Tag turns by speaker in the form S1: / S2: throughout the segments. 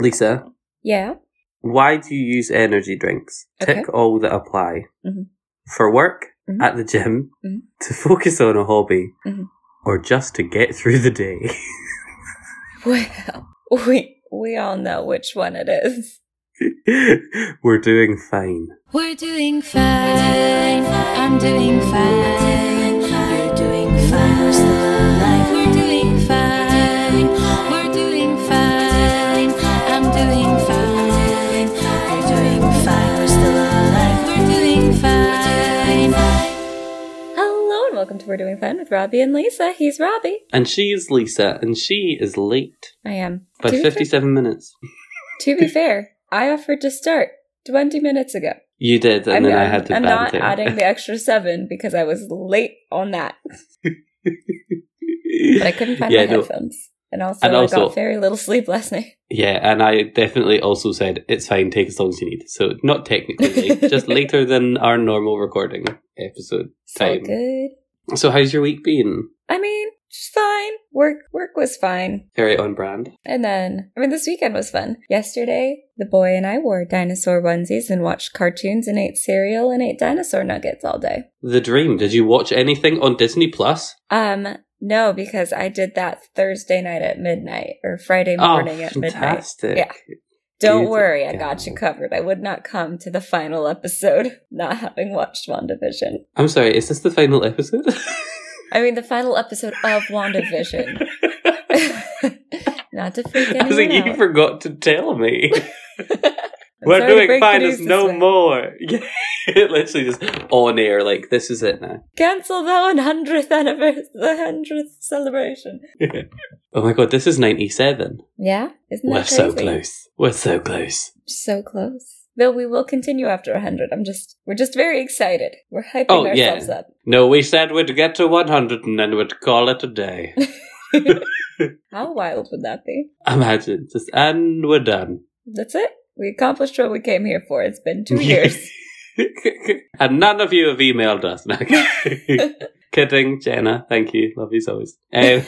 S1: Lisa,
S2: Yeah.
S1: why do you use energy drinks?
S2: Okay.
S1: Tick all that apply.
S2: Mhm.
S1: For work,
S2: Mhm.
S1: at the gym,
S2: Mhm.
S1: to focus on a hobby,
S2: Mhm.
S1: or just to get through the day.
S2: Well, we we all know which one it is.
S1: We're doing fine.
S3: We're doing fine. I'm doing fine.
S2: And welcome to We're Doing Fun with Robbie and Lisa. He's Robbie.
S1: And she's Lisa, and she is late
S2: I am.
S1: by
S2: to, be
S1: 57 minutes.
S2: to be fair, I offered to start 20 minutes ago.
S1: You did, and
S2: I'm,
S1: then I
S2: I'm-
S1: had to
S2: I'm not
S1: it.
S2: adding the extra seven because I was late on that. But I couldn't find
S1: yeah,
S2: my
S1: no,
S2: headphones. And also,
S1: And
S2: I got very little sleep last night.
S1: yeah, and I definitely also said it's fine, take as long as you need. So not technically late, just later than our normal recording episode
S2: So
S1: time.
S2: good.
S1: So how's your week been?
S2: I mean, just fine. Work work was fine.
S1: Very on brand.
S2: And then, I mean, this weekend was fun. Yesterday, the boy and I wore dinosaur onesies and watched cartoons and ate cereal and ate dinosaur nuggets all day.
S1: The dream. Did you watch anything on Disney Plus?
S2: Um, no, because I did that Thursday night at midnight or Friday morning
S1: oh,
S2: at midnight.
S1: fantastic.
S2: Yeah. Don't worry, I got you covered. I would not come to the final episode not having watched WandaVision.
S1: I'm sorry, is this the final episode?
S2: I mean, the final episode of WandaVision. not to freak
S1: I was like,
S2: anyone
S1: you forgot to tell me.
S2: I'm
S1: We're doing
S2: break
S1: fine
S2: the
S1: as
S2: news
S1: no
S2: way.
S1: more. Yeah. Literally just on air, like, this is it now.
S2: Cancel the 100th anniversary, the 100th celebration.
S1: oh my god, this is 97.
S2: Yeah, isn't that
S1: We're
S2: crazy?
S1: so close. We're so close.
S2: So close. Though we will continue after 100. I'm just, we're just very excited. We're hyping
S1: Oh, yeah.
S2: ourselves up.
S1: No, we said we'd get to 100 and then we'd call it a day.
S2: How wild would that be?
S1: Imagine. Just, and we're done.
S2: That's it. We accomplished what we came here for. It's been two years.
S1: and none of you have emailed us. No. Kidding, Jenna. Thank you. Love you as always. Um,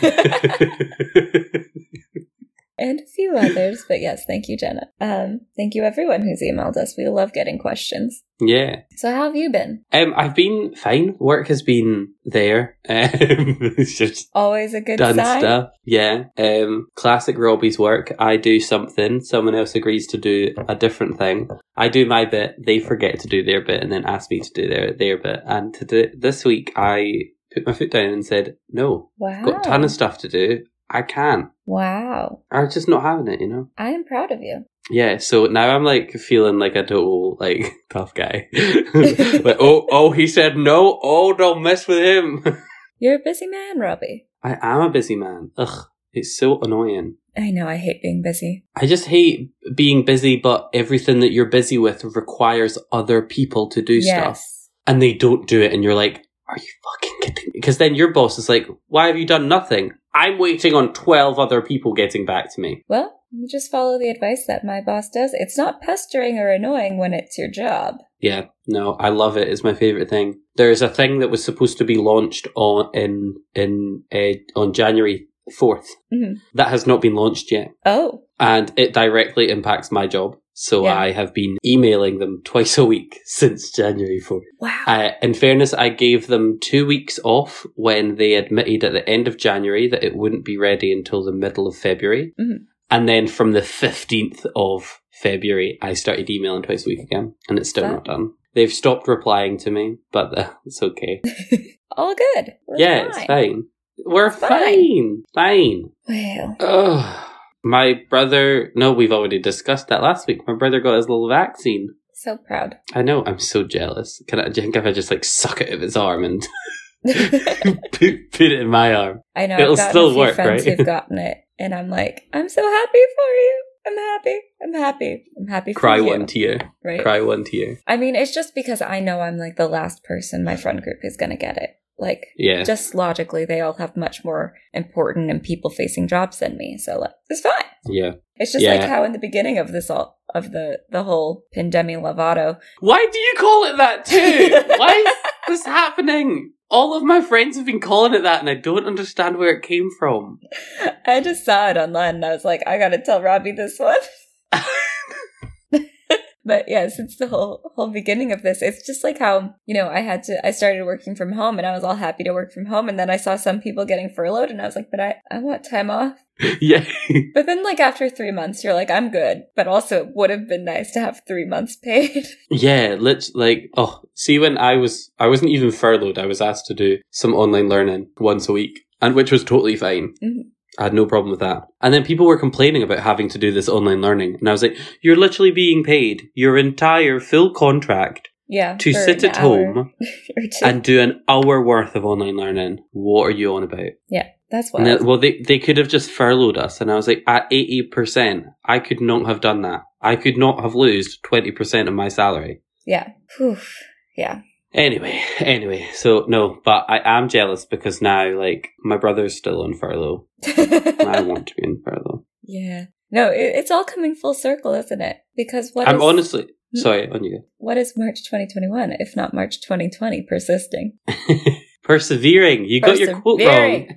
S2: and a few others, but yes, thank you, Jenna. Um, thank you everyone who's emailed us. We love getting questions.
S1: yeah.
S2: So how have you been?
S1: Um, I've been fine. Work has been there. Um, it's just
S2: Always a good
S1: done
S2: sign.
S1: stuff. Yeah. Um, classic Robbie's work. I do something. Someone else agrees to do a different thing. I do my bit. They forget to do their bit and then ask me to do their their bit. And to do, this week, I put my foot down and said, "No,
S2: Wow.
S1: got a ton of stuff to do. I can't.
S2: Wow.
S1: I'm just not having it. You know."
S2: I am proud of you.
S1: Yeah, so now I'm like feeling like a total like tough guy. like, oh, oh, he said no. Oh, don't mess with him.
S2: You're a busy man, Robbie.
S1: I am a busy man. Ugh, it's so annoying.
S2: I know I hate being busy.
S1: I just hate being busy, but everything that you're busy with requires other people to do stuff, and they don't do it, and you're like, "Are you fucking kidding me?" Because then your boss is like, "Why have you done nothing?" I'm waiting on twelve other people getting back to me.
S2: Well, you just follow the advice that my boss does. It's not pestering or annoying when it's your job.
S1: Yeah, no, I love it. It's my favorite thing. There's a thing that was supposed to be launched on in in uh, on January fourth.
S2: Mhm.
S1: That has not been launched yet,
S2: Oh,
S1: and it directly impacts my job. So
S2: Yeah.
S1: I have been emailing them twice a week since January fourth.
S2: wow.
S1: Uh, in fairness, I gave them two weeks off when they admitted at the end of January that it wouldn't be ready until the middle of February.
S2: Mhm.
S1: And then from the 15th of February, I started emailing twice a week again, and it's still
S2: Wow.
S1: not done. They've stopped replying to me, but uh, it's okay.
S2: All good. We're
S1: yeah, it's fine. We're
S2: It's fine.
S1: fine. Fine.
S2: Well,
S1: Ugh. My brother, no, we've already discussed that last week. My brother got his little vaccine.
S2: so proud.
S1: I know, I'm so jealous. Can I, do you think if I just like suck it of his arm and put, put it in my arm?
S2: I know.
S1: It'll still work,
S2: friends
S1: right?
S2: who've gotten it, and I'm like, I'm so happy for you. I'm happy. I'm happy. I'm happy for
S1: Cry
S2: you.
S1: one tear.
S2: right?
S1: Cry one tear.
S2: I mean, it's just because I know I'm like the last person my friend group is going to get it. Like,
S1: Yeah.
S2: just logically, they all have much more important and people facing jobs than me. So like, it's fine.
S1: yeah.
S2: It's just
S1: Yeah.
S2: like how in the beginning of this all of the the whole pandemic Lovato,
S1: Why do you call it that too? Why is this happening? All of my friends have been calling it that and I don't understand where it came from.
S2: I just saw it online and I was like, I gotta tell Robbie this one. but yeah, since the whole whole beginning of this, it's just like how you know I had to. I started working from home, and I was all happy to work from home, and then I saw some people getting furloughed, and I was like, but I I want time off.
S1: yeah.
S2: But then, like after three months, you're like, I'm good. But also, it would have been nice to have three months paid.
S1: Yeah, lit like oh, see when I was I wasn't even furloughed. I was asked to do some online learning once a week, and which was totally fine.
S2: Mhm.
S1: I had no problem with that. And then people were complaining about having to do this online learning, and I was like, "You're literally being paid your entire full contract
S2: Yeah,
S1: to sit at home and do an hour worth of online learning. What are you on about?"
S2: yeah, that's wild.
S1: then- well, they they could have just furloughed us, and I was like, at eighty percent, I could not have done that. I could not have lost twenty percent of my salary.
S2: yeah, yeah.
S1: Anyway, anyway, so no, but I am jealous because now, like, my brother's still on furlough. I want to be on furlough.
S2: yeah. No, it, it's all coming full circle, isn't it? Because what
S1: I'm
S2: is-
S1: honestly mm. sorry on you.
S2: what is March 2021 if not March 2020 persisting?
S1: Persevering. You got your quote wrong.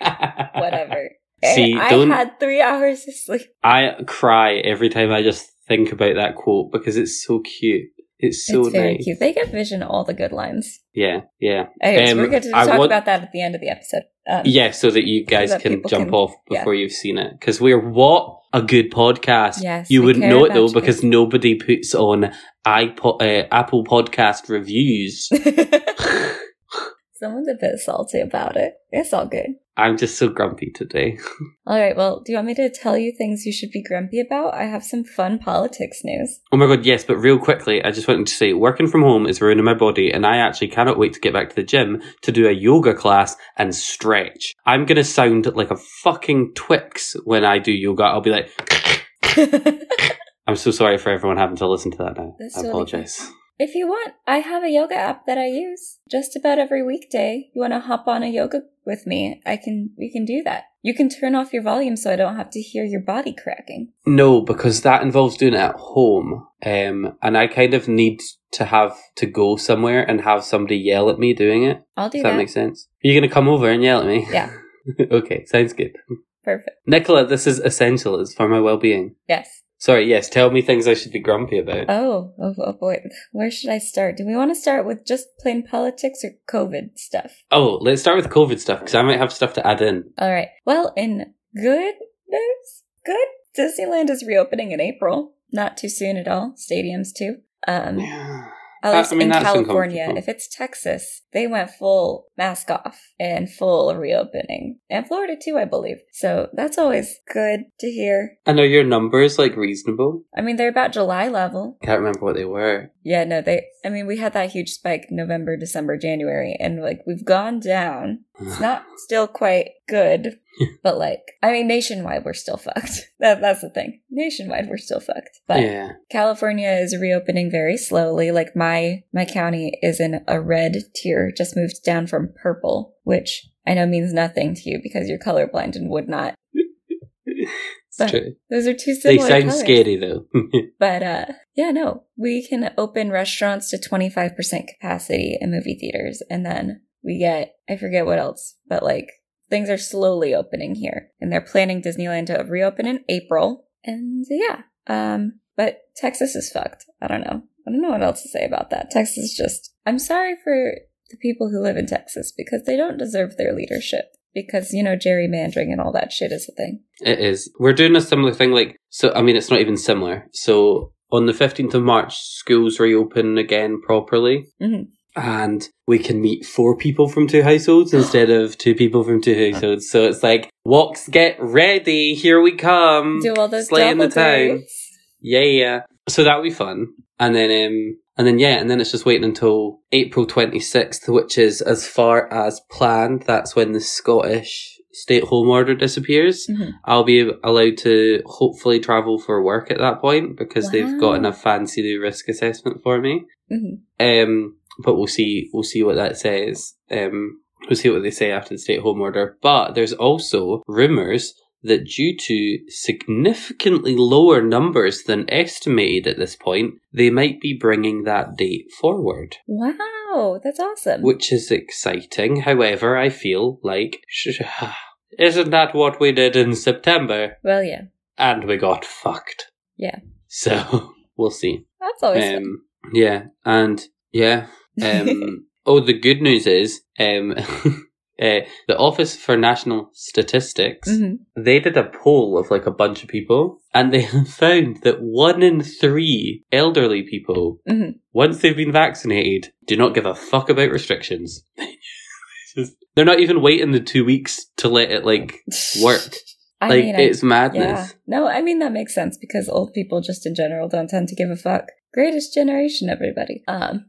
S2: Whatever.
S1: See,
S2: I
S1: don't-
S2: had three hours of sleep.
S1: I cry every time I just think about that quote because it's so cute. It's so
S2: it's very
S1: nice.
S2: cute. They give Vision all the good lines.
S1: Yeah, yeah.
S2: Anyways,
S1: Um,
S2: we're going to talk
S1: want-
S2: about that at the end of the episode. Um,
S1: Yeah, so that you guys
S2: that
S1: can jump
S2: can-
S1: off
S2: yeah.
S1: before you've seen it. Because we're what a good podcast.
S2: Yes,
S1: you wouldn't know it though because nobody puts on iPod, uh, Apple Podcast reviews.
S2: Someone's a bit salty about it. It's all good.
S1: I'm just so grumpy today.
S2: All right. Well, do you want me to tell you things you should be grumpy about? I have some fun politics news.
S1: Oh my god, yes, but real quickly, I just wanted to say working from home is ruining my body, and I actually cannot wait to get back to the gym to do a yoga class and stretch. I'm gonna sound like a fucking Twix when I do yoga. I'll be like, I'm so sorry for everyone having to listen to that now.
S2: That's
S1: I
S2: totally
S1: apologize.
S2: If you want, I have a yoga app that I use just about every weekday. You want to hop on a yoga with me? I can. We can do that. You can turn off your volume so I don't have to hear your body cracking.
S1: No, because that involves doing it at home, um, and I kind of need to have to go somewhere and have somebody yell at me doing it.
S2: I'll do
S1: If that,
S2: that.
S1: makes sense. Are You're gonna come over and yell at me?
S2: Yeah.
S1: okay, sounds good.
S2: Perfect.
S1: Nicola, this is essential. It's for my well-being.
S2: Yes.
S1: Sorry, yes, tell me things I should be grumpy about.
S2: Oh, oh, oh boy. Where should I start? Do we want to start with just plain politics or COVID stuff?
S1: oh, let's start with COVID stuff, because I might have stuff to add in.
S2: All right. Well, in good news, good. Disneyland is reopening in April. Not too soon at all. Stadiums too. Um,
S1: Yeah.
S2: At least
S1: I mean,
S2: in California. If it's Texas, they went full mask off and full reopening, and Florida too, I believe. So that's always good to hear.
S1: And are your numbers, like, reasonable?
S2: I mean, they're about July level.
S1: Can't remember what they were.
S2: Yeah, no, they. I mean, we had that huge spike November, December, January, and like we've gone down. It's not still quite good, but like, I mean, nationwide we're still fucked. That that's the thing. Nationwide we're still fucked. But
S1: yeah.
S2: California is reopening very slowly. Like my my county is in a red tier, just moved down from purple, which I know means nothing to you because you're colorblind and would not. But
S1: true.
S2: Those are two
S1: They
S2: similar
S1: sound
S2: colors.
S1: scary, though.
S2: But uh yeah, no. We can open restaurants to 25% capacity in movie theaters and then we get I forget what else, but like things are slowly opening here and they're planning Disneyland to reopen in April. And yeah. Um but Texas is fucked. I don't know. I don't know what else to say about that. Texas is just I'm sorry for the people who live in Texas because they don't deserve their leadership because you know gerrymandering and all that shit is a thing.
S1: It is. We're doing a similar thing, like, so, I mean, it's not even similar. So, on the 15th of March, schools reopen again properly.
S2: Mhm.
S1: And we can meet four people from two households instead of two people from two households. So it's like, walks get ready, here we come.
S2: Do all those
S1: Slay in the town. Yeah, yeah. So that'll be fun. And then, um, and then yeah, and then it's just waiting until April 26th, which is as far as planned. That's when the Scottish state home order disappears.
S2: Mhm.
S1: I'll be allowed to hopefully travel for work at that point because they've got a fancy new risk assessment for me.
S2: Mhm.
S1: Um, but we'll see. We'll see what that says. Um, we'll see what they say after the state home order. But there's also rumors that due to significantly lower numbers than estimated at this point, they might be bringing that date forward,
S2: Wow, that's awesome.
S1: which is exciting. However, I feel like, isn't that what we did in September?
S2: well, yeah.
S1: And we got fucked.
S2: Yeah.
S1: So we'll see.
S2: That's always.
S1: Um, yeah, and yeah. Um, oh, the good news is, um, uh, the Office for National Statistics
S2: Mhm.
S1: they did a poll of like a bunch of people, and they found that one in three elderly people,
S2: Mhm.
S1: once they've been vaccinated, do not give a fuck about restrictions. Just- they're not even waiting the two weeks to let it like work.
S2: I
S1: like
S2: mean, I-
S1: it's
S2: yeah.
S1: madness.
S2: No, I mean that makes sense because old people just in general don't tend to give a fuck. Greatest generation, everybody. Um,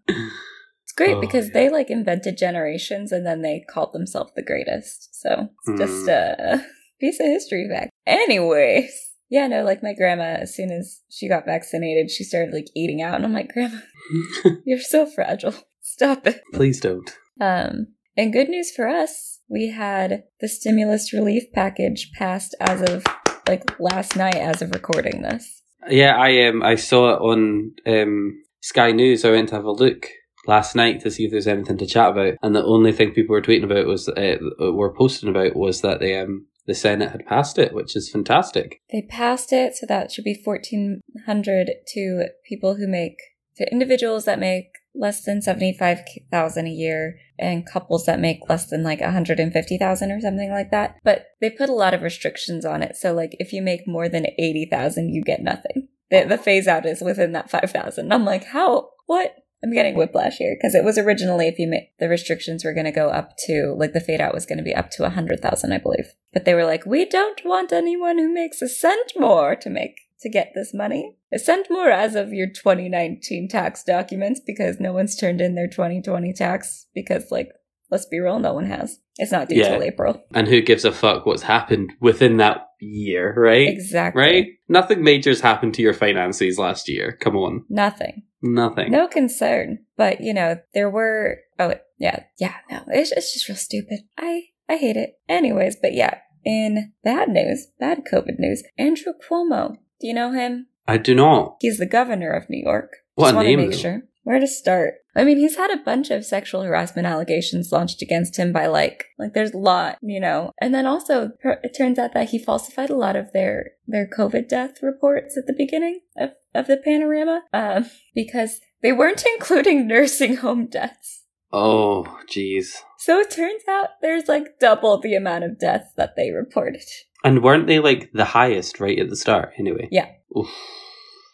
S2: great
S1: Oh,
S2: because
S1: yeah.
S2: they like invented generations and then they called themselves the greatest. So it's just
S1: Hmm.
S2: a piece of history fact. Anyways, yeah, no, like my grandma, as soon as she got vaccinated, she started like eating out, and I'm like, Grandma, you're so fragile. Stop it.
S1: Please don't.
S2: Um, and good news for us, we had the stimulus relief package passed as of like last night, as of recording this.
S1: Yeah, I um I saw it on um Sky News. I went to have a look last night to see if there's anything to chat about, and the only thing people were tweeting about was uh, were posting about was that the um the Senate had passed it, which is fantastic.
S2: They passed it, so that should be fourteen hundred to people who make to individuals that make less than seventy five thousand a year, and couples that make less than like one hundred and fifty thousand or something like that. But they put a lot of restrictions on it, so like if you make more than eighty thousand, you get nothing. The the phase out is within that five thousand. I'm like, how? What? I'm getting whiplash here because it was originally if you make the restrictions were going to go up to like the fade out was going to be up to a hundred thousand, I believe. But they were like, we don't want anyone who makes a cent more to make to get this money. A cent more as of your 2019 tax documents because no one's turned in their 2020 tax because like let's be real, no one has. It's not due
S1: Yeah.
S2: till April.
S1: And who gives a fuck what's happened within that year, right?
S2: Exactly.
S1: Right? Nothing major's happened to your finances last year. Come on.
S2: Nothing.
S1: Nothing.
S2: No concern. But you know, there were oh yeah, yeah, no. It's it's just real stupid. I I hate it. Anyways, but yeah, in bad news, bad COVID news, Andrew Cuomo. Do you know him?
S1: I do not.
S2: He's the governor of New York.
S1: What
S2: Just
S1: a
S2: want to
S1: name,
S2: make sure. Where to start? I mean, he's had a bunch of sexual harassment allegations launched against him by like, like there's a lot, you know. And then also, it turns out that he falsified a lot of their their COVID death reports at the beginning of of the panorama, um, because they weren't including nursing home deaths.
S1: Oh, jeez.
S2: So it turns out there's like double the amount of deaths that they reported.
S1: And weren't they like the highest right at the start anyway?
S2: Yeah.
S1: Oof.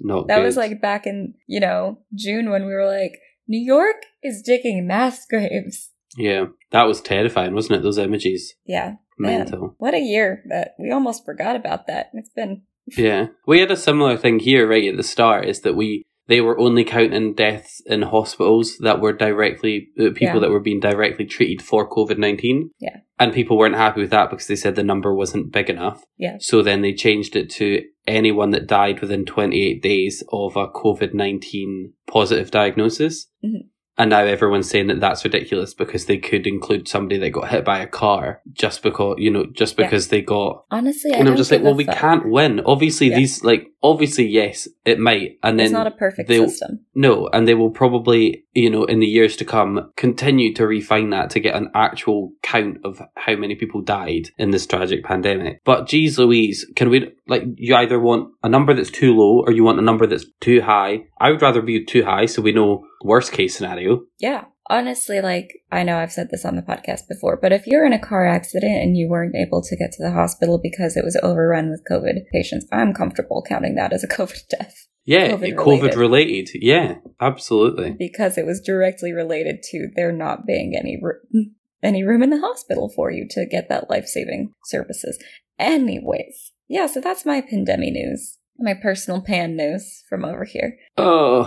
S1: Not
S2: That
S1: good.
S2: was like back in, you know, June when we were like, New York is digging mass graves.
S1: Yeah. That was terrifying, wasn't it? Those images.
S2: Yeah. Man.
S1: Mental.
S2: What a year that we almost forgot about that. It's been
S1: Yeah. We had a similar thing here right at the start is that we they were only counting deaths in hospitals that were directly uh, people
S2: Yeah.
S1: that were being directly treated for COVID-19.
S2: Yeah.
S1: And people weren't happy with that because they said the number wasn't big enough.
S2: Yeah.
S1: So then they changed it to anyone that died within 28 days of a COVID-19 positive diagnosis.
S2: Mhm.
S1: And now everyone's saying that that's ridiculous because they could include somebody that got hit by a car just because, you know, just
S2: Yeah.
S1: because they got
S2: honestly. I
S1: and I'm just like, well, we can't win. Obviously,
S2: Yeah.
S1: these like obviously, yes, it might, and then
S2: It's not a perfect system.
S1: no, and they will probably, you know, in the years to come, continue to refine that to get an actual count of how many people died in this tragic pandemic. But geez, Louise, can we like you either want a number that's too low or you want a number that's too high? I would rather be too high, so we know worst case scenario.
S2: Yeah. Honestly, like, I know I've said this on the podcast before, but if you're in a car accident and you weren't able to get to the hospital because it was overrun with COVID patients, I'm comfortable counting that as a COVID death
S1: Yeah,
S2: COVID
S1: COVID related. Yeah, absolutely.
S2: because it was directly related to there not being any ro- any room in the hospital for you to get that life saving services. Anyways, yeah, so that's my pandemic news, my personal pan news from over here.
S1: Oh,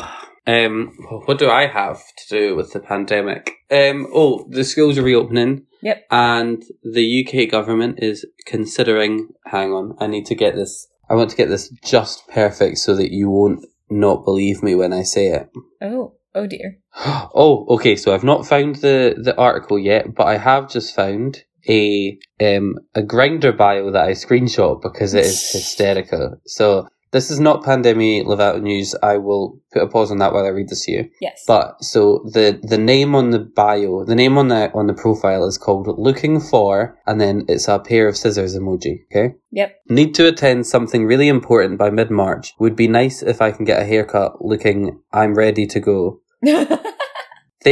S1: um, what do I have to do with the pandemic? Um, oh, the schools are reopening.
S2: Yep.
S1: And the UK government is considering. Hang on, I need to get this. I want to get this just perfect so that you won't not believe me when I say it.
S2: Oh, oh dear.
S1: oh, okay. So I've not found the the article yet, but I have just found a um a Grindr bio that I screenshot because it is hysterical. So This is not Pandemic Lovato news. I will put a pause on that while I read this to you.
S2: Yes.
S1: But so the the name on the bio, the name on the on the profile is called "Looking for," and then it's a pair of scissors emoji. Okay.
S2: Yep.
S1: Need to attend something really important by mid March. Would be nice if I can get a haircut. Looking, I'm ready to go.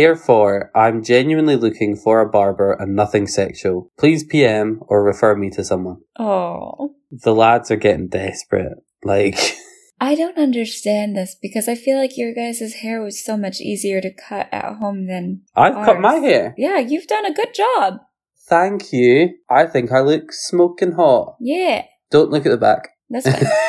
S1: Therefore, I'm genuinely looking for a barber and nothing sexual. Please PM or refer me to someone.
S2: oh.
S1: The lads are getting desperate. Like,
S2: I don't understand this because I feel like your guys' hair was so much easier to cut at home than.
S1: I've cut my hair.
S2: Yeah, you've done a good job.
S1: Thank you. I think I look smoking hot.
S2: Yeah,
S1: Don't look at the back.
S2: that's fine.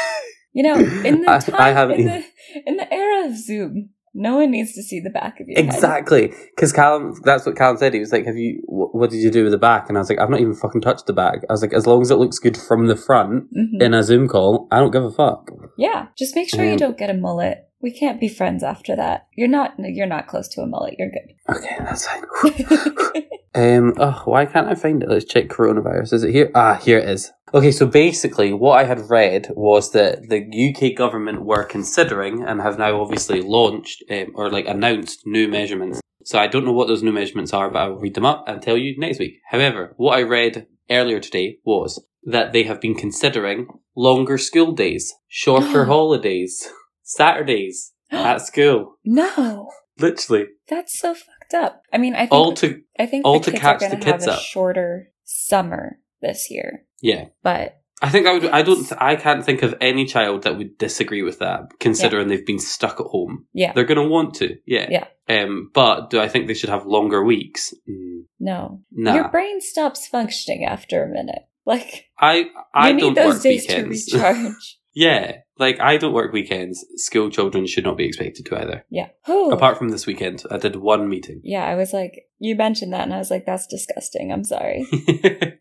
S2: You know, in the
S1: I- I
S2: time,
S1: haven't
S2: in, the, in the era of Zoom, no one needs to see the back of you.
S1: Exactly, because Callum. That's what Callum said. He was like, "Have you? wh- What did you do with the back?" And I was like, "I've not even fucking touched the back." I was like, "As long as it looks good from the front
S2: Mhm.
S1: in a Zoom call, I don't give a fuck."
S2: Yeah, just make sure you
S1: Um,
S2: don't get a mullet. We can't be friends after that. You're not. You're not close to a mullet. You're good.
S1: Okay, that's fine. Um, oh, why can't I find it? Let's check coronavirus. Is it here? Ah, here it is. Okay, so basically, what I had read was that the UK government were considering and have now obviously launched um, or like announced new measurements. So I don't know what those new measurements are, but I will read them up and tell you next week. However, what I read earlier today was that they have been considering longer school days, shorter holidays, Saturdays at school.
S2: no,
S1: Literally,
S2: that's so fucked up. I mean, I think
S1: all to
S2: I think
S1: all
S2: the
S1: to
S2: kids
S1: catch
S2: are
S1: the
S2: to have
S1: kids
S2: a
S1: up.
S2: shorter summer this year,
S1: yeah.
S2: but
S1: I think I would. I don't. I can't think of any child that would disagree with that, considering they've been stuck at home.
S2: yeah,
S1: They're going to want to, yeah.
S2: Yeah.
S1: Um, but do I think they should have longer weeks? Mm,
S2: no,
S1: nah.
S2: your brain stops functioning after a minute. Like
S1: I I
S2: you need
S1: don't
S2: those
S1: work
S2: days
S1: weekends.
S2: to recharge.
S1: Yeah, like I don't work weekends. School children should not be expected to either.
S2: yeah. Whew.
S1: Apart from this weekend, I did one meeting.
S2: yeah, I was like, you mentioned that, and I was like, that's disgusting. I'm sorry.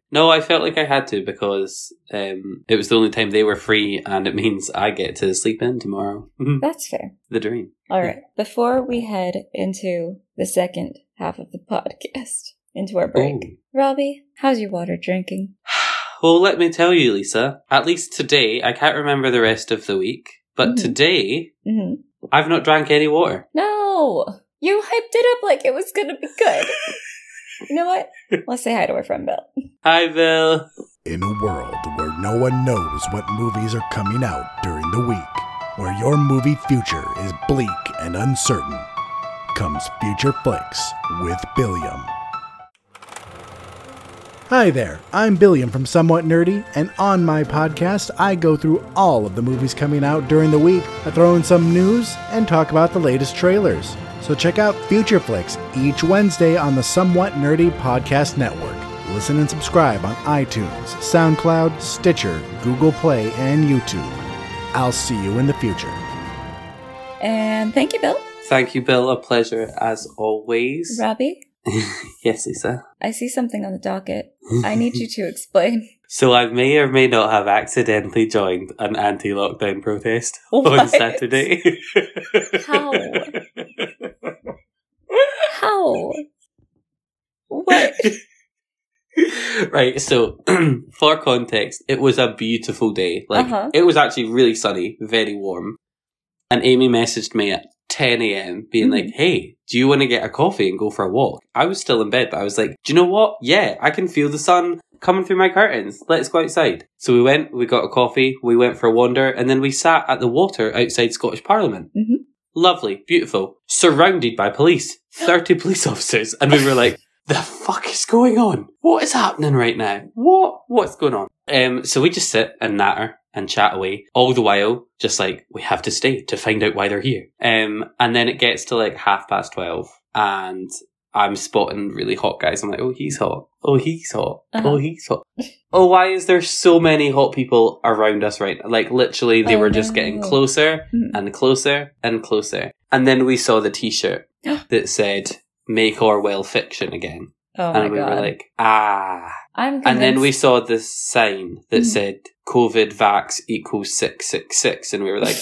S1: no, I felt like I had to because um, it was the only time they were free, and it means I get to sleep in tomorrow.
S2: That's fair.
S1: the dream.
S2: All right. Before we head into the second half of the podcast, into our break,
S1: Ooh.
S2: Robbie, how's your water drinking?
S1: Well, let me tell you, Lisa. At least today, I can't remember the rest of the week, but
S2: Mhm.
S1: today
S2: hmm
S1: I've not drank any water.
S2: No, you hyped it up like it was gonna be good. you know what? Let's say hi to our friend Bill.
S1: Hi, Bill.
S4: In a world where no one knows what movies are coming out during the week, where your movie future is bleak and uncertain, comes Future Flicks with Billiam. Hi there, I'm Billiam from Somewhat Nerdy, and on my podcast, I go through all of the movies coming out during the week. I throw in some news and talk about the latest trailers. So check out Future Flicks each Wednesday on the Somewhat Nerdy Podcast Network. Listen and subscribe on iTunes, SoundCloud, Stitcher, Google Play, and YouTube. I'll see you in the future.
S2: And thank you, Bill.
S1: Thank you, Bill. A pleasure as always.
S2: Robbie,
S1: yes, Lisa.
S2: I see something on the docket. I need you to explain.
S1: So I may or may not have accidentally joined an anti-lockdown protest on Saturday.
S2: How? How? What?
S1: right, so for context, it was a beautiful day. Like
S2: Uh-huh.
S1: it was actually really sunny, very warm. And Amy messaged me at 10 a.m. being
S2: Mhm.
S1: like, "Hey, do you want to get a coffee and go for a walk?" I was still in bed, but I was like, "Do you know what? Yeah, I can feel the sun coming through my curtains. Let's go outside." So we went, we got a coffee, we went for a wander, and then we sat at the water outside Scottish Parliament.
S2: Mhm.
S1: Lovely, beautiful, surrounded by police, 30 police officers, and we were like, the fuck is going on? What is happening right now? What? What's going on? Um, so we just sit and natter and chat away all the while, just like we have to stay to find out why they're here. Um, and then it gets to like half past twelve, and I'm spotting really hot guys. I'm like, oh, he's hot. Oh, he's hot.
S2: Uh-huh.
S1: Oh, he's hot. oh, why is there so many hot people around us right now? Like literally, they
S2: Oh,
S1: were just getting closer
S2: Mm.
S1: and closer and closer. And then we saw the T-shirt that said "Make Orwell fiction again."
S2: Oh my
S1: and we
S2: god.
S1: were like, ah.
S2: I'm
S1: And then we saw this sign that
S2: Mhm.
S1: said COVID vax equals 666. And we were like,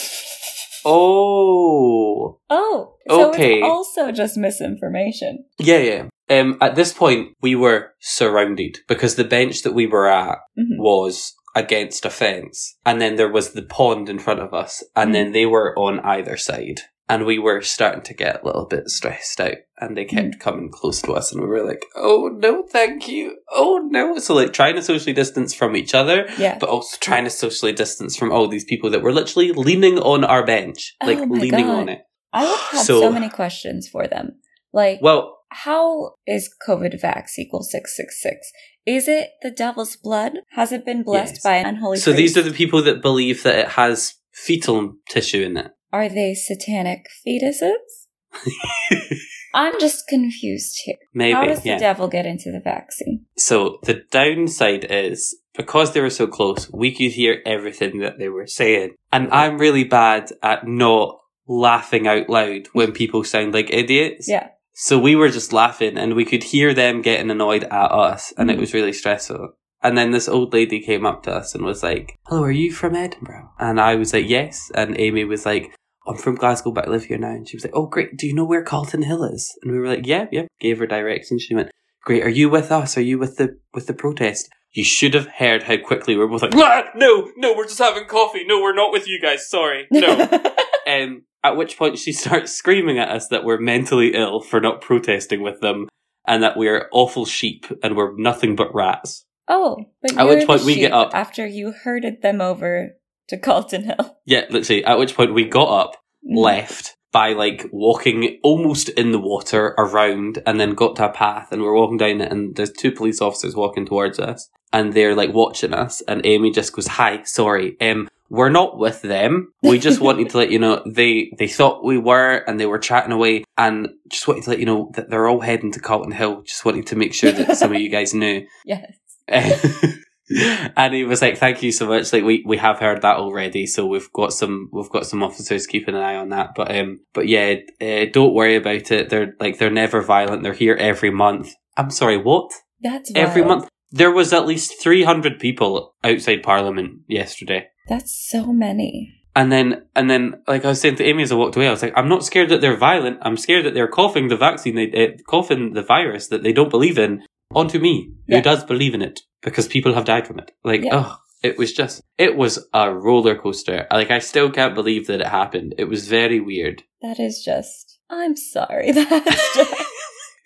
S1: oh.
S2: Oh, so
S1: Okay.
S2: it's also just misinformation.
S1: Yeah, yeah. Um, at this point, we were surrounded because the bench that we were at
S2: Mhm.
S1: was against a fence, and then there was the pond in front of us, and then they were on either side. And we were starting to get a little bit stressed out, and they kept hmm. coming close to us, and we were like, "Oh no, thank you! Oh no!" So like trying to socially distance from each other,
S2: Yeah.
S1: but also trying to socially distance from all these people that were literally leaning on our bench, oh like
S2: Oh
S1: leaning
S2: God.
S1: on it.
S2: I would have
S1: So-
S2: so, many questions for them. Like,
S1: Well,
S2: how is COVID vax equal 666? Is it the devil's blood? Has it been blessed
S1: Yes.
S2: by an unholy
S1: so these are the people that believe that it has fetal tissue in it.
S2: Are they satanic fetuses? I'm just confused here.
S1: Maybe,
S2: How does
S1: yeah.
S2: the devil get into the vaccine?
S1: So the downside is because they were so close, we could hear everything that they were saying. And I'm really bad at not laughing out loud when people sound like idiots.
S2: Yeah.
S1: So we were just laughing and we could hear them getting annoyed at us and it
S2: Mhm.
S1: was really stressful. And then this old lady came up to us and was like, Hello, are you from Edinburgh? And I was like, Yes. And Amy was like, I'm from Glasgow, but I live here now. And she was like, Oh, great. Do you know where Carlton Hill is? And we were like, Yeah, yeah. Gave her directions. She went, Great. Are you with us? Are you with the with the protest? You should have heard how quickly we were both like, "Ah, No, no, we're just having coffee. No, we're not with you guys. Sorry. No. um, at which point she starts screaming at us that we're mentally ill for not protesting with them and that we're awful sheep and we're nothing but rats.
S2: oh, but
S1: At which point we get up.
S2: after you herded them over to Carlton Hill.
S1: Yeah, let's see. At which point we got up,
S2: Mm.
S1: left by like walking almost in the water around and then got to a path and we're walking down it and there's two police officers walking towards us and they're like watching us and Amy just goes, Hi, sorry, um, we're not with them. We just wanted to let you know they they thought we were and they were chatting away and just wanted to let you know that they're all heading to Carlton Hill. Just wanted to make sure that some of you guys knew.
S2: Yes.
S1: and he was like, "Thank you so much. Like we we have heard that already, so we've got some we've got some officers keeping an eye on that. But um, but yeah, uh, don't worry about it. They're like they're never violent. They're here every month. I'm sorry, what?
S2: That's
S1: Every month there was at least three hundred people outside Parliament yesterday."
S2: That's so many.
S1: And then, and then, like I was saying to Amy as I walked away, I was like, I'm not scared that they're violent. I'm scared that they're coughing the vaccine, they, uh, coughing the virus that they don't believe in onto me, who does believe in it because people have died from it. Like,
S2: Yeah.
S1: oh, it was just, it was a roller coaster. Like, I still can't believe that it happened. It was very weird.
S2: That is just. I'm sorry. That's just.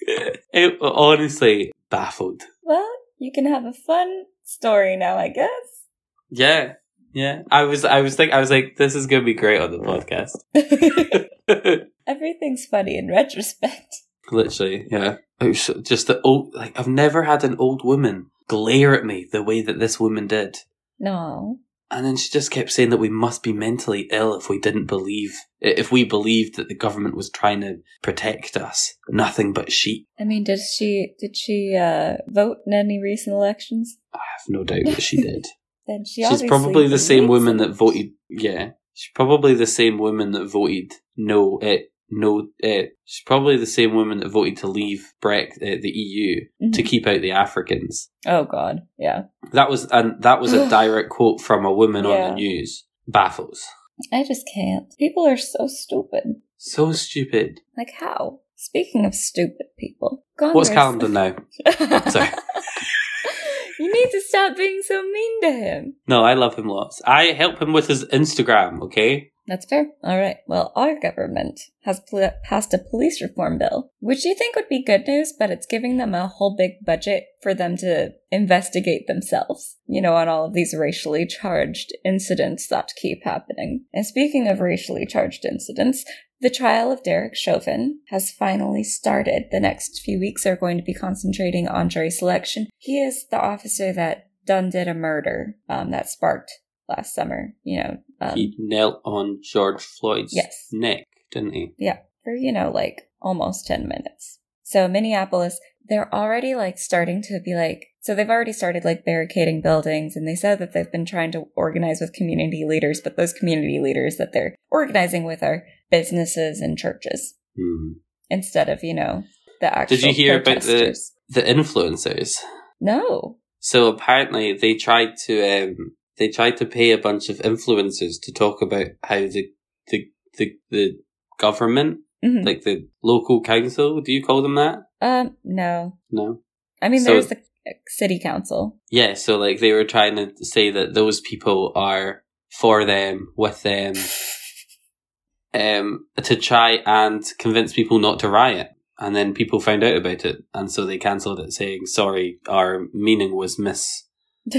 S1: it honestly baffled.
S2: well, you can have a fun story now, I guess.
S1: Yeah. Yeah. I was, I was thinking, I was like, this is going to be great on the podcast.
S2: Everything's funny in retrospect.
S1: Literally, yeah. It was just the old, like, I've never had an old woman glare at me the way that this woman did.
S2: No.
S1: And then she just kept saying that we must be mentally ill if we didn't believe, if we believed that the government was trying to protect us. Nothing but sheep.
S2: I mean, did she did she uh, vote in any recent elections?
S1: I have no doubt that she did.
S2: Then she
S1: She's probably the same woman that voted, yeah. She's probably the same woman that voted no, uh, no, uh, she's probably the same woman that voted to leave Brex, uh, the EU to
S2: Mhm.
S1: keep out the Africans.
S2: Oh God, yeah.
S1: That was and that was a direct quote from a woman on the news. Baffles.
S2: I just can't. People are so stupid.
S1: So stupid.
S2: Like how? Speaking of stupid people,
S1: What's
S2: Congress-
S1: calendar now? Sorry.
S2: you need to stop being so mean to him.
S1: No, I love him lots. I help him with his Instagram, okay?
S2: That's fair. All right. Well, our government has pl- passed a police reform bill, which you think would be good news, but it's giving them a whole big budget for them to investigate themselves, you know, on all of these racially charged incidents that keep happening. And speaking of racially charged incidents, the trial of Derek Chauvin has finally started. The next few weeks are going to be concentrating on jury selection. He is the officer that done did a murder um, that sparked last summer, you know. Um,
S1: he knelt on George Floyd's
S2: Yes.
S1: neck, didn't he?
S2: Yeah, for, you know, like almost 10 minutes. So, Minneapolis, they're already like starting to be like, so they've already started like barricading buildings, and they said that they've been trying to organize with community leaders, but those community leaders that they're organizing with are businesses and churches
S1: Hmm.
S2: instead of, you know, the actual
S1: Did you hear about the the influencers?
S2: No.
S1: So apparently they tried to um they tried to pay a bunch of influencers to talk about how the the the, the government,
S2: Mhm.
S1: like the local council, do you call them that?
S2: Um, no.
S1: No.
S2: I mean,
S1: So-
S2: there's the city council.
S1: Yeah, so like they were trying to say that those people are for them, with them, um, to try and convince people not to riot. And then people found out about it, and so they cancelled it, saying, "Sorry, our meaning was mis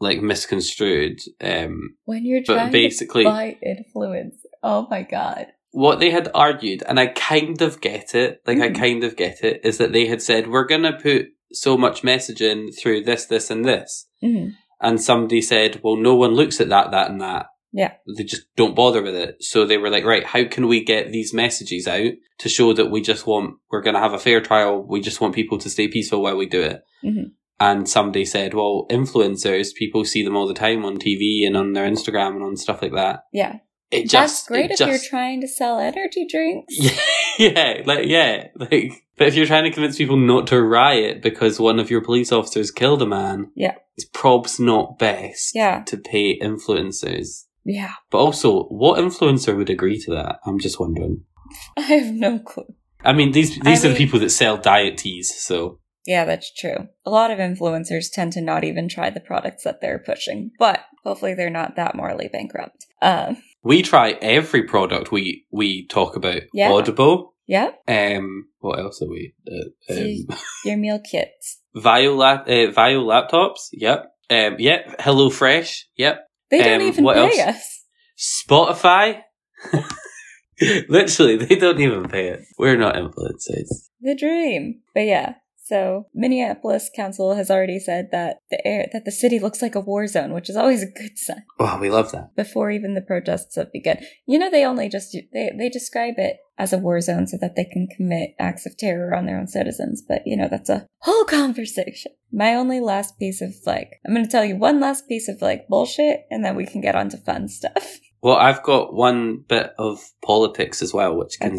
S1: like misconstrued." Um,
S2: when you're
S1: But
S2: trying
S1: basically-
S2: to buy influence. Oh my god.
S1: what they had argued, and I kind of get it, like I
S2: Mhm.
S1: kind of get it, is that they had said, "We're gonna put so much messaging through this, this, and this,"
S2: Mhm.
S1: and somebody said, "Well, no one looks at that, that, and that."
S2: Yeah.
S1: they just don't bother with it. So they were like, right, how can we get these messages out to show that we just want, we're going to have a fair trial. We just want people to stay peaceful while we do it.
S2: Mhm.
S1: And somebody said, well, influencers, people see them all the time on TV and on their Instagram and on stuff like that.
S2: Yeah.
S1: It just,
S2: That's great if
S1: just,
S2: you're trying to sell energy drinks.
S1: yeah, yeah, like, yeah, like, but if you're trying to convince people not to riot because one of your police officers killed a man,
S2: Yeah.
S1: it's probs not best
S2: Yeah.
S1: to pay influencers.
S2: Yeah.
S1: But also, what influencer would agree to that? I'm just wondering.
S2: I have no clue.
S1: I mean, these these
S2: I
S1: are the people that sell diet teas, so
S2: Yeah, that's true. A lot of influencers tend to not even try the products that they're pushing, but hopefully they're not that morally bankrupt. Um,
S1: we try every product we we talk about.
S2: Yeah.
S1: Audible.
S2: yeah,
S1: Um, what else are we? Uh, um,
S2: your meal kits.
S1: Vio, lap, uh, Vio laptops. Yep. Um, yep. Hello Fresh. Yep.
S2: They don't
S1: Um,
S2: even pay
S1: else?
S2: us.
S1: Spotify. Literally, they don't even pay it. We're not influencers.
S2: The dream. But yeah, so Minneapolis Council has already said that the air that the city looks like a war zone, which is always a good sign.
S1: Oh, we love that.
S2: Before even the protests have begun, you know they only just they they describe it as a war zone so that they can commit acts of terror on their own citizens. But you know that's a whole conversation. My only last piece of like I'm going to tell you one last piece of like bullshit, and then we can get on to fun stuff.
S1: Well, I've got one bit of politics as well, which can
S2: Okay.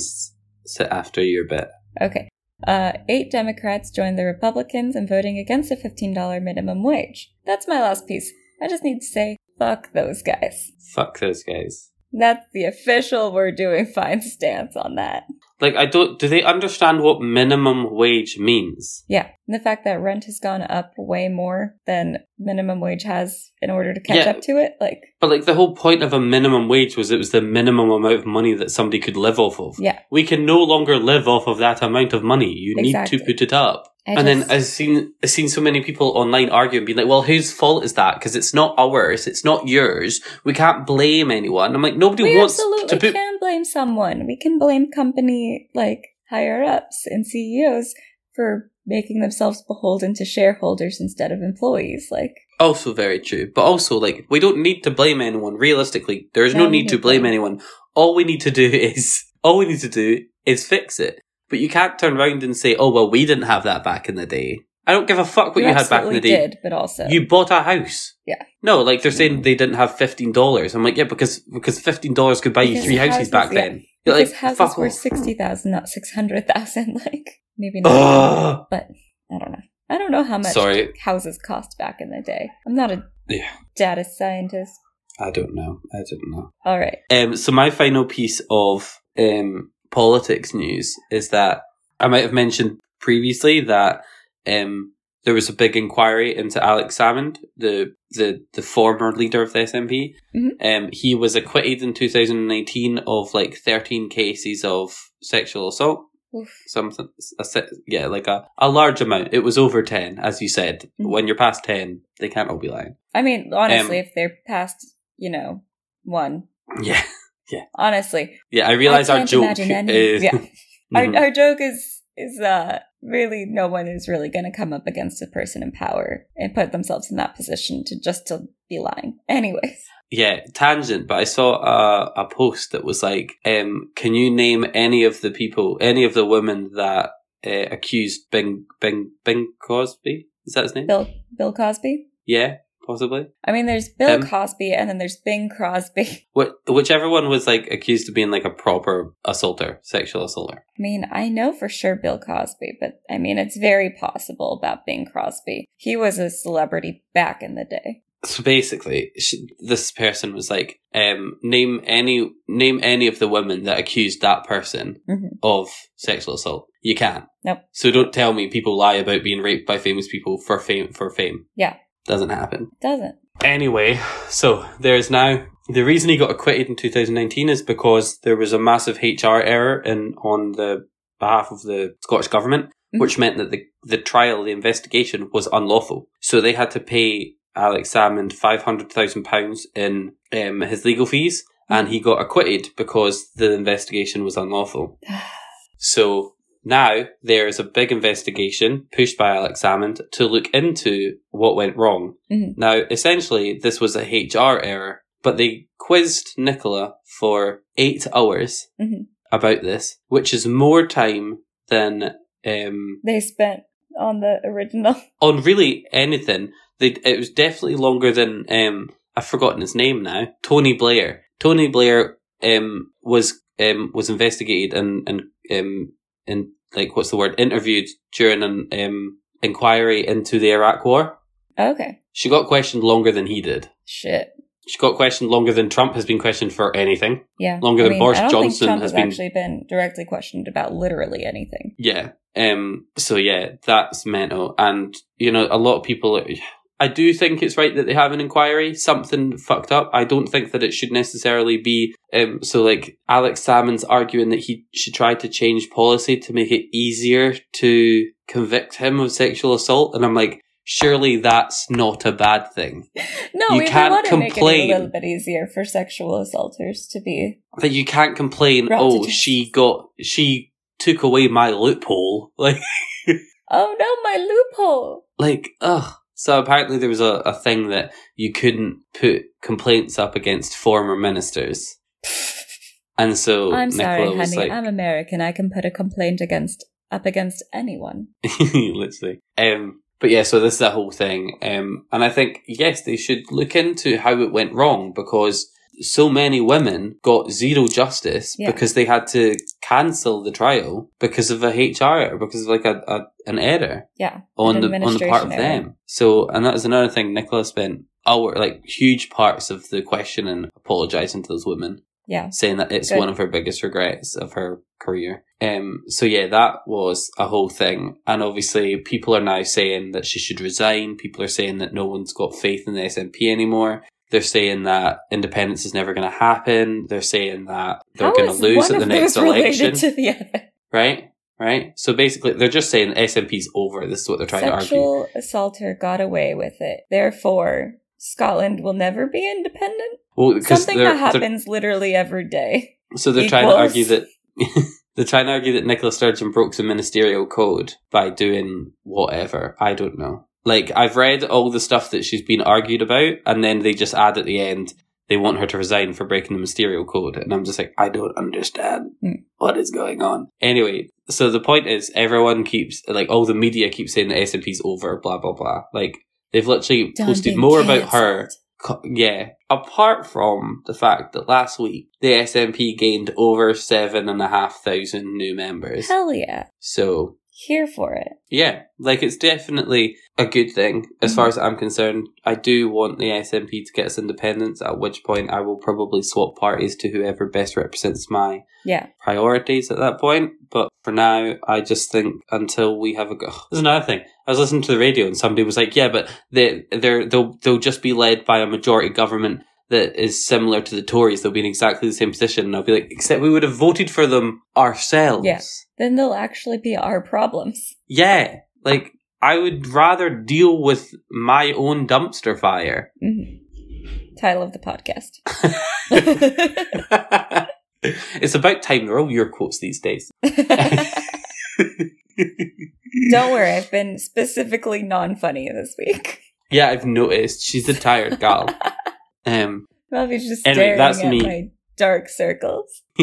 S1: sit after your bit.
S2: Okay. Uh, eight Democrats joined the Republicans in voting against a $15 minimum wage. That's my last piece. I just need to say, fuck those guys.
S1: Fuck those guys.
S2: That's the official we're doing fine stance on that.
S1: Like, I don't. Do they understand what minimum wage means?
S2: Yeah. And the fact that rent has gone up way more than minimum wage has in order to catch
S1: Yeah.
S2: up to it. Like,
S1: But like, the whole point of a minimum wage was it was the minimum amount of money that somebody could live off of.
S2: yeah.
S1: We can no longer live off of that amount of money. You need to put it up.
S2: I
S1: and then I've seen I've seen so many people online arguing, being like, "Well, whose fault is that? Because it's not ours, it's not yours. We can't blame anyone." I'm like, nobody
S2: we
S1: wants
S2: absolutely
S1: to put.
S2: can blame someone. We can blame company like higher ups and CEOs for making themselves beholden to shareholders instead of employees. Like,
S1: Also, very true. But also, like, we don't need to blame anyone. Realistically, there is no,
S2: No,
S1: need to blame
S2: blame.
S1: anyone. All we need to do is all we need to do is fix it. But you can't turn around and say, "Oh well, we didn't have that back in the day." I don't give a fuck what you, had back in the day.
S2: did, but also
S1: You bought a house.
S2: Yeah.
S1: No, like they're saying they didn't have fifteen dollars. I'm like, yeah, because because fifteen dollars could buy you three houses,
S2: houses,
S1: back
S2: yeah.
S1: then. You're
S2: because
S1: like,
S2: houses
S1: fuck
S2: were
S1: off.
S2: sixty thousand, not six hundred thousand. Like, maybe not, but I don't know. I don't know how much
S1: Sorry.
S2: houses cost back in the day. I'm not a
S1: Yeah.
S2: data scientist.
S1: I don't know. I don't know.
S2: All right.
S1: Um, so my final piece of um, politics news is that I might have mentioned previously that um, there was a big inquiry into Alex Salmond, the the the former leader of the SNP.
S2: Mhm.
S1: Um, he was acquitted in 2019 of like 13 cases of sexual assault.
S2: Oof.
S1: Something, a, se- yeah, like a, a large amount. It was over 10, as you said.
S2: Mhm.
S1: When you're past 10, they can't all be lying.
S2: I mean, honestly,
S1: Um,
S2: if they're past, you know, one,
S1: Yeah. Yeah.
S2: Honestly,
S1: Yeah, I realize
S2: I
S1: our joke is.
S2: yeah. Our, our joke is is uh really no one is really going to come up against a person in power and put themselves in that position to just to be lying. Anyways,
S1: Yeah, tangent, but I saw a, a post that was like, um, can you name any of the people, any of the women that uh, accused Bing, Bing, Bing Crosby? Is that his name?
S2: Bill Bill Cosby.
S1: Yeah, possibly.
S2: I mean, there's Bill
S1: Um,
S2: Cosby and then there's Bing Crosby.
S1: Wh- whichever one was like accused of being like a proper assaulter, sexual assaulter.
S2: I mean, I know for sure Bill Cosby, but I mean, it's very possible about Bing Crosby. He was a celebrity back in the day.
S1: So basically, sh this person was like, um, name any, name any of the women that accused that person
S2: Mhm.
S1: of sexual assault. You can't.
S2: Nope.
S1: So don't tell me people lie about being raped by famous people for fame. For fame.
S2: Yeah.
S1: Doesn't happen.
S2: Doesn't.
S1: Anyway, so there's now the reason he got acquitted in 2019 is because there was a massive HR error in on the behalf of the Scottish government,
S2: Mhm.
S1: which meant that the the trial, the investigation, was unlawful. So they had to pay Alex Salmond five hundred thousand pounds in um, his legal fees, and he got acquitted because the investigation was unlawful. So now there is a big investigation pushed by Alex Salmond to look into what went wrong.
S2: Mhm.
S1: Now, essentially, this was a HR error, but they quizzed Nicola for eight hours
S2: Mhm.
S1: about this, which is more time than um,
S2: They spent on the original.
S1: on really anything. They, it was definitely longer than um, I've forgotten his name now. Tony Blair. Tony Blair um, was um, was investigated and and um, and like what's the word interviewed during an um, inquiry into the Iraq War.
S2: Okay.
S1: She got questioned longer than he did.
S2: Shit.
S1: She got questioned longer than Trump has been questioned for anything.
S2: Yeah.
S1: Longer than Boris
S2: I don't
S1: Johnson
S2: think Trump
S1: has
S2: has
S1: been-
S2: actually been directly questioned about literally anything.
S1: Yeah. Um. So yeah, that's mental, and you know, a lot of people. I do think it's right that they have an inquiry. Something fucked up. I don't think that it should necessarily be. Um. So like Alex Salmond's arguing that he should try to change policy to make it easier to convict him of sexual assault, and I'm like, surely that's not a bad thing.
S2: No,
S1: You
S2: we
S1: can't
S2: want to make it
S1: complain.
S2: a little bit easier for sexual assaulters to be.
S1: That you can't complain. Oh, she got she took away my loophole. Like.
S2: Oh no, my loophole.
S1: like ugh so apparently there was a, a thing that you couldn't put complaints up against former ministers and so
S2: I'm
S1: Nicola
S2: sorry,
S1: was
S2: honey.
S1: like
S2: I'm American. I can put a complaint against up against anyone.
S1: literally um but yeah so this is that whole thing um and i think yes they should look into how it went wrong because so many women got zero justice
S2: Yeah.
S1: because they had to cancel the trial because of a HR error, because of like a, a an error.
S2: Yeah.
S1: on the on the part of
S2: error.
S1: them. So, and that was another thing. Nicola spent hour like huge parts of the question and apologizing to those women,
S2: Yeah.
S1: saying that it's
S2: Good.
S1: one of her biggest regrets of her career. Um. So yeah, that was a whole thing, and obviously people are now saying that she should resign. People are saying that no one's got faith in the SNP anymore. They're saying that independence is never going to happen. They're saying that they're going to lose at the next election,
S2: the
S1: right? Right. So basically, they're just saying SNP's over. This is what they're trying to argue.
S2: Sexual assaulter got away with it. Therefore, Scotland will never be independent.
S1: Well,
S2: Something that happens literally every day.
S1: so they're trying to argue that they're trying to argue that Nicola Sturgeon broke the ministerial code by doing whatever. I don't know. Like I've read all the stuff that she's been argued about, and then they just add at the end they want her to resign for breaking the ministerial code, and I'm just like, I don't understand
S2: Hmm.
S1: what is going on. Anyway, so the point is, everyone keeps like all the media keeps saying the SNP's over, blah blah blah. Like they've literally
S2: Done
S1: posted more about her. Co- yeah. Apart from the fact that last week the SNP gained over seven and a half thousand new members.
S2: Hell yeah.
S1: So
S2: Here for it.
S1: yeah, like it's definitely a good thing as far mm-hmm. as I'm concerned. I do want the SNP to get its independence, at which point I will probably swap parties to whoever best represents my
S2: Yeah.
S1: priorities at that point. But for now, I just think until we have a go. There's another thing. I was listening to the radio and somebody was like, "Yeah, but they they're they'll they'll just be led by a majority government that is similar to the Tories. They'll be in exactly the same position." And I'll be like, "Except we would have voted for them ourselves."
S2: Yeah. Then they'll actually be our problems.
S1: Yeah. Like I would rather deal with my own dumpster fire.
S2: Mhm. Title of the podcast.
S1: it's about time. They're all your quotes these days.
S2: Don't worry, I've been specifically non funny this week.
S1: Yeah, I've noticed. She's a tired gal. Um,
S2: Bobby's just
S1: Anyway,
S2: staring
S1: that's
S2: at
S1: me.
S2: my dark circles.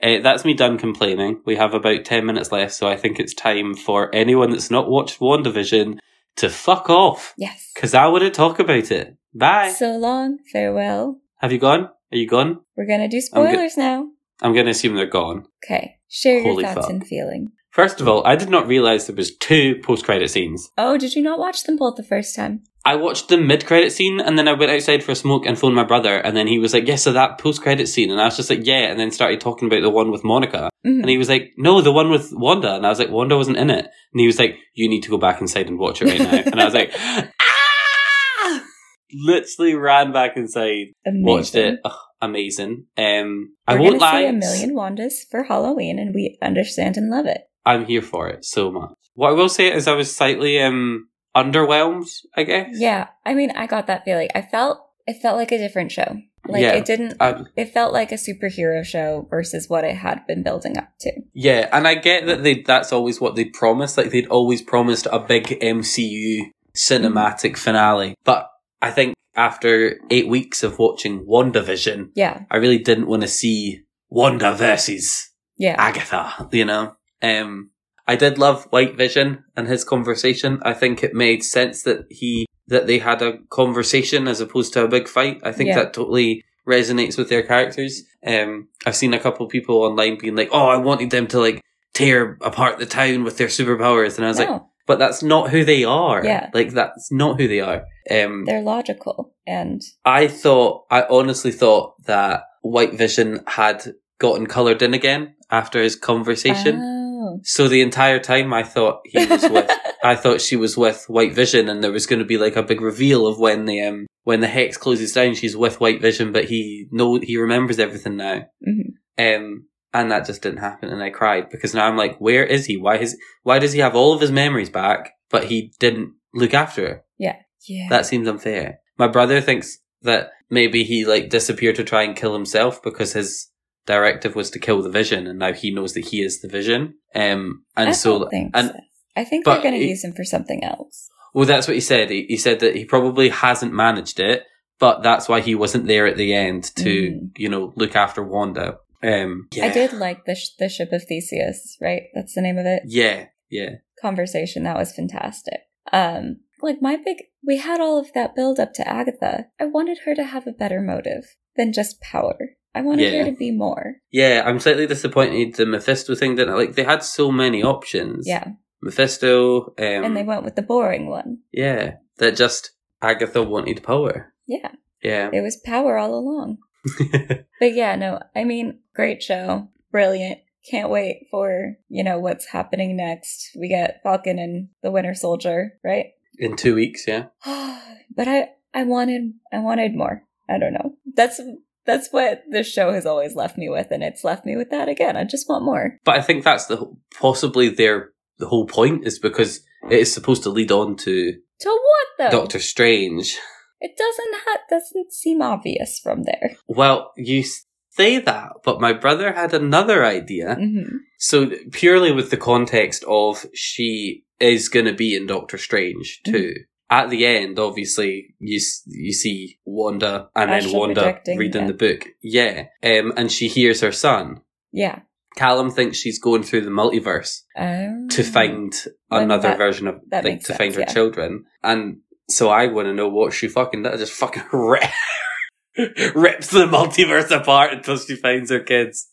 S1: Eh, that's me done complaining. We have about 10 minutes left, so I think it's time for anyone that's not watched WandaVision to fuck off.
S2: Yes.
S1: Because I want to talk about it. Bye.
S2: So long, farewell.
S1: have you gone? Are you gone?
S2: We're gonna do
S1: I'm good.
S2: spoilers now.
S1: I'm going to assume they're gone.
S2: Okay. Share your thoughts
S1: fuck.
S2: and feeling.
S1: First of all, I did not realize there was two post-credit scenes.
S2: Oh, did you not watch them both the first time?
S1: I watched the mid-credit scene, and then I went outside for a smoke and phoned my brother, and then he was like, "Yes, so that post-credit scene," and I was just like, "Yeah," and then started talking about the one with Monica,
S2: Mhm.
S1: and he was like, "No, the one with Wanda," and I was like, "Wanda wasn't in it," and he was like, "You need to go back inside and watch it right now," and I was like, "Ah!" Literally ran back inside,
S2: Amazing.
S1: watched it. Ugh, amazing. Um, I
S2: We're
S1: won't
S2: gonna
S1: lie.
S2: a million Wandas for Halloween, and we understand and love it.
S1: I'm here for it so much. What I will say is I was slightly um underwhelmed, I guess.
S2: Yeah, I mean, I got that feeling. I felt it felt like a different show. Like
S1: Yeah,
S2: it didn't.
S1: I-
S2: it felt like a superhero show versus what it had been building up to.
S1: Yeah, and I get that they that's always what they promised. Like they'd always promised a big MCU cinematic finale. But I think after eight weeks of watching WandaVision,
S2: Yeah,
S1: I really didn't want to see Wanda versus
S2: yeah,
S1: Agatha, you know? Um I did love White Vision and his conversation. I think it made sense that he that they had a conversation as opposed to a big fight. I think
S2: Yeah.
S1: that totally resonates with their characters. Um I've seen a couple of people online being like, "Oh, I wanted them to like tear apart the town with their superpowers." And I was like, "But that's not who they are."
S2: Yeah.
S1: Like that's not who they are. Um
S2: they're logical and
S1: I thought, I honestly thought that White Vision had gotten coloured in again after his conversation.
S2: Oh.
S1: So the entire time I thought he was with, I thought she was with White Vision and there was going to be like a big reveal of when the, um, when the hex closes down, she's with White Vision, but he, no, he remembers everything now.
S2: Mhm.
S1: Um, and that just didn't happen and I cried because now I'm like, where is he? Why is, why does he have all of his memories back, but he didn't look after her?
S2: Yeah, yeah,
S1: That seems unfair. My brother thinks that maybe he like disappeared to try and kill himself because his directive was to kill the vision and now he knows that he is the vision. Um and
S2: I
S1: so
S2: don't think
S1: and
S2: so. I think
S1: but
S2: they're going to
S1: it-
S2: use him for something else.
S1: well that's what he said. He, he said that he probably hasn't managed it, but that's why he wasn't there at the end to,
S2: Mm.
S1: you know, look after Wanda. Um yeah.
S2: I did like the sh- the ship of Theseus, right? That's the name of it.
S1: Yeah, yeah.
S2: Conversation that was fantastic. Um, like my big, we had all of that build up to Agatha. I wanted her to have a better motive than just power. I wanted
S1: Yeah.
S2: her to be more.
S1: Yeah, I'm slightly disappointed the Mephisto thing didn't like they had so many options.
S2: Yeah,
S1: Mephisto, um
S2: and they went with the boring one.
S1: Yeah. That just Agatha wanted power.
S2: Yeah,
S1: Yeah.
S2: it was power all along. But yeah, no, I mean, great show, brilliant. Can't wait for you know what's happening next. We get Falcon and the Winter Soldier, right?
S1: In two weeks, yeah.
S2: but I I wanted I wanted more. I don't know. That's that's what this show has always left me with, and it's left me with that again. I just want more.
S1: But I think that's the possibly their the whole point is because it is supposed to lead on to
S2: To what though?
S1: Doctor Strange.
S2: It doesn't ha- doesn't seem obvious from there.
S1: Well, you say that, but my brother had another idea.
S2: hmm
S1: So purely with the context of she is going to be in Doctor Strange too. At the end, obviously, you you see Wanda and then Wanda reading
S2: yeah.
S1: the book. Yeah, um, and she hears her son.
S2: Yeah.
S1: Callum thinks she's going through the multiverse
S2: Um,
S1: to find another
S2: that-
S1: version of
S2: that
S1: like to
S2: sense,
S1: find her
S2: yeah.
S1: children. And so I want to know what she fucking does. Just fucking rip, rips the multiverse apart until she finds her kids.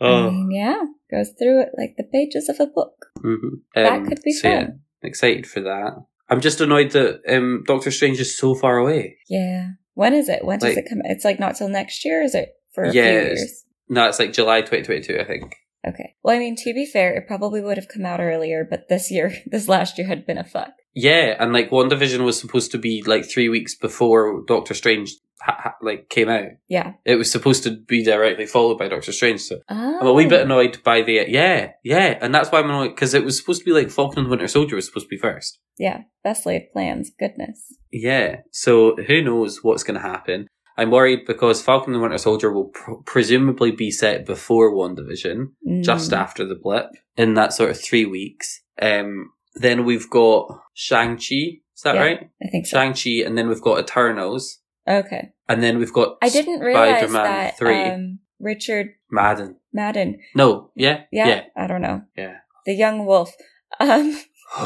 S1: Oh,
S2: mean, yeah, goes through it like the pages of a book.
S1: mhm.
S2: That
S1: Um,
S2: could be
S1: so yeah,
S2: fun.
S1: excited for that. I'm just annoyed that um, Doctor Strange is so far away.
S2: Yeah. When is it? When does
S1: Like-
S2: it come? It's like not till next year. Is it for a
S1: Yeah,
S2: few
S1: it's-
S2: years?
S1: No, it's like July 2022, I think.
S2: Okay. Well, I mean, to be fair, it probably would have come out earlier, but this year, this last year had been a fuck.
S1: Yeah, and like WandaVision was supposed to be like three weeks before Doctor Strange ha- ha- like came out.
S2: Yeah.
S1: It was supposed to be directly followed by Doctor Strange, so
S2: Oh.
S1: I'm a wee bit annoyed by the yeah, yeah, and that's why I'm annoyed because it was supposed to be like Falcon and the Winter Soldier was supposed to be first.
S2: Yeah. Best laid plans. Goodness.
S1: Yeah, so who knows what's going to happen? I'm worried because Falcon and the Winter Soldier will pr- presumably be set before WandaVision, just
S2: Mm.
S1: after the blip, in that sort of three weeks. Um, then we've got Shang Chi. Is that
S2: Yeah.
S1: right?
S2: I think so.
S1: Shang Chi, and then we've got Eternals,
S2: Okay.
S1: and then we've got
S2: I didn't realize
S1: Spider-Man
S2: that
S1: three.
S2: um, Richard
S1: Madden.
S2: Madden.
S1: No, yeah,
S2: Yeah,
S1: yeah,
S2: I don't know.
S1: yeah.
S2: The young wolf. Um,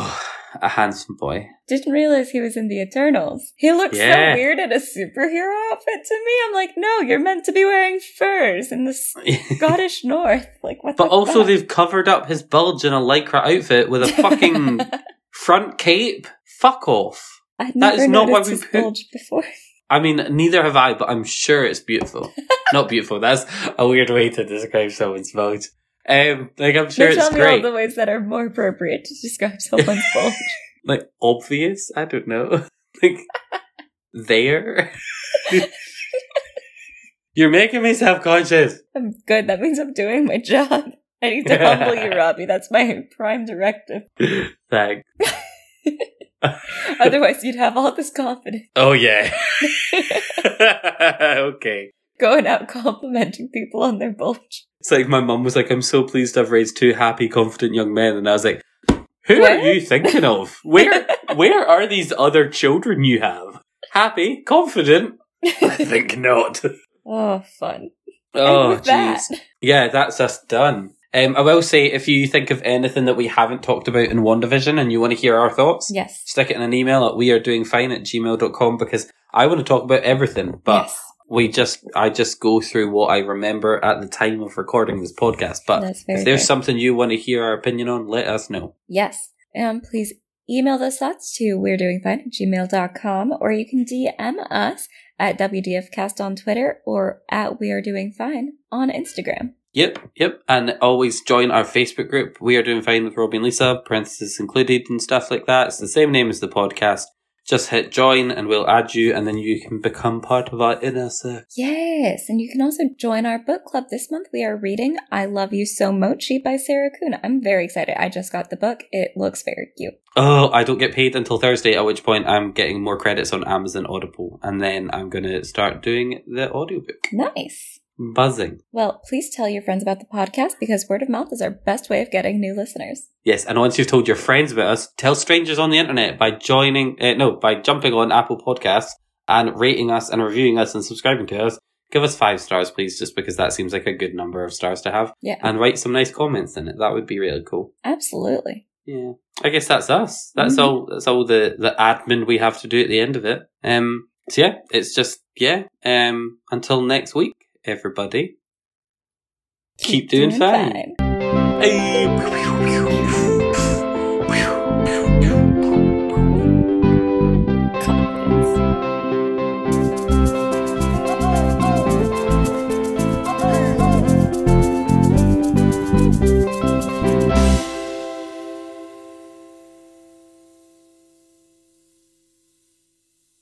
S1: a handsome boy.
S2: Didn't realize he was in the Eternals. He looks
S1: Yeah.
S2: so weird in a superhero outfit to me. I'm like, no, you're meant to be wearing furs in the Scottish North. Like, what?
S1: but
S2: the
S1: also,
S2: fuck?
S1: they've covered up his bulge in a lycra outfit with a fucking front cape. Fuck off.
S2: I'd
S1: that is not why
S2: noticed
S1: we put-
S2: bulge before.
S1: I mean, neither have I, but I'm sure it's beautiful. Not beautiful. That's a weird way to describe someone's bulge. Um, like I'm sure
S2: Now
S1: it's
S2: tell me all the ways that are more appropriate to describe someone's bulge.
S1: Like obvious. I don't know. like there. You're making me self conscious.
S2: I'm good. That means I'm doing my job. I need to humble you, Robbie. That's my prime directive.
S1: Thanks.
S2: Otherwise, you'd have all this confidence
S1: Oh yeah. okay.
S2: going out complimenting people on their bulge.
S1: It's like my mum was like, "I'm so pleased I've raised two happy, confident young men," and I was like, "Who
S2: What?
S1: are you thinking of? Where, where are these other children you have? Happy, confident? I think not."
S2: Oh, fun.
S1: Oh, jeez. Yeah, that's us done. Um, I will say, if you think of anything that we haven't talked about in WandaVision and you want to hear our thoughts,
S2: yes.
S1: stick it in an email at wearedoingfine at gmail.com because I want to talk about everything, but
S2: yes.
S1: we just, I just go through what I remember at the time of recording this podcast. But if there's
S2: fair.
S1: something you want to hear our opinion on, let us know.
S2: Yes. Um, please email those thoughts to we're doing fine at gmail.com or you can DM us at WDFcast on Twitter or at we are doing fine on Instagram.
S1: Yep, yep. And always join our Facebook group. We are doing fine with Robbie and Lisa, parentheses included and stuff like that. It's the same name as the podcast. Just hit join and we'll add you and then you can become part of our inner circle.
S2: Yes, and you can also join our book club. This month we are reading I Love You So Mochi by Sarah Kuhn. I'm very excited. I just got the book. It looks very cute.
S1: Oh, I don't get paid until Thursday, at which point I'm getting more credits on Amazon Audible. And then I'm going to start doing the audiobook.
S2: Nice.
S1: Buzzing.
S2: Well, please tell your friends about the podcast because word of mouth is our best way of getting new listeners.
S1: Yes, and once you've told your friends about us, tell strangers on the internet by joining, uh, no, by jumping on Apple Podcasts and rating us and reviewing us and subscribing to us. Give us five stars, please, just because that seems like a good number of stars to have.
S2: Yeah,
S1: And write some nice comments in it. That would be really cool.
S2: absolutely.
S1: Yeah. I guess that's us. That's
S2: Mhm.
S1: all that's all the, the admin we have to do at the end of it. Um so yeah, it's just yeah. Um until next week, everybody. Keep, doing, fine. Hey.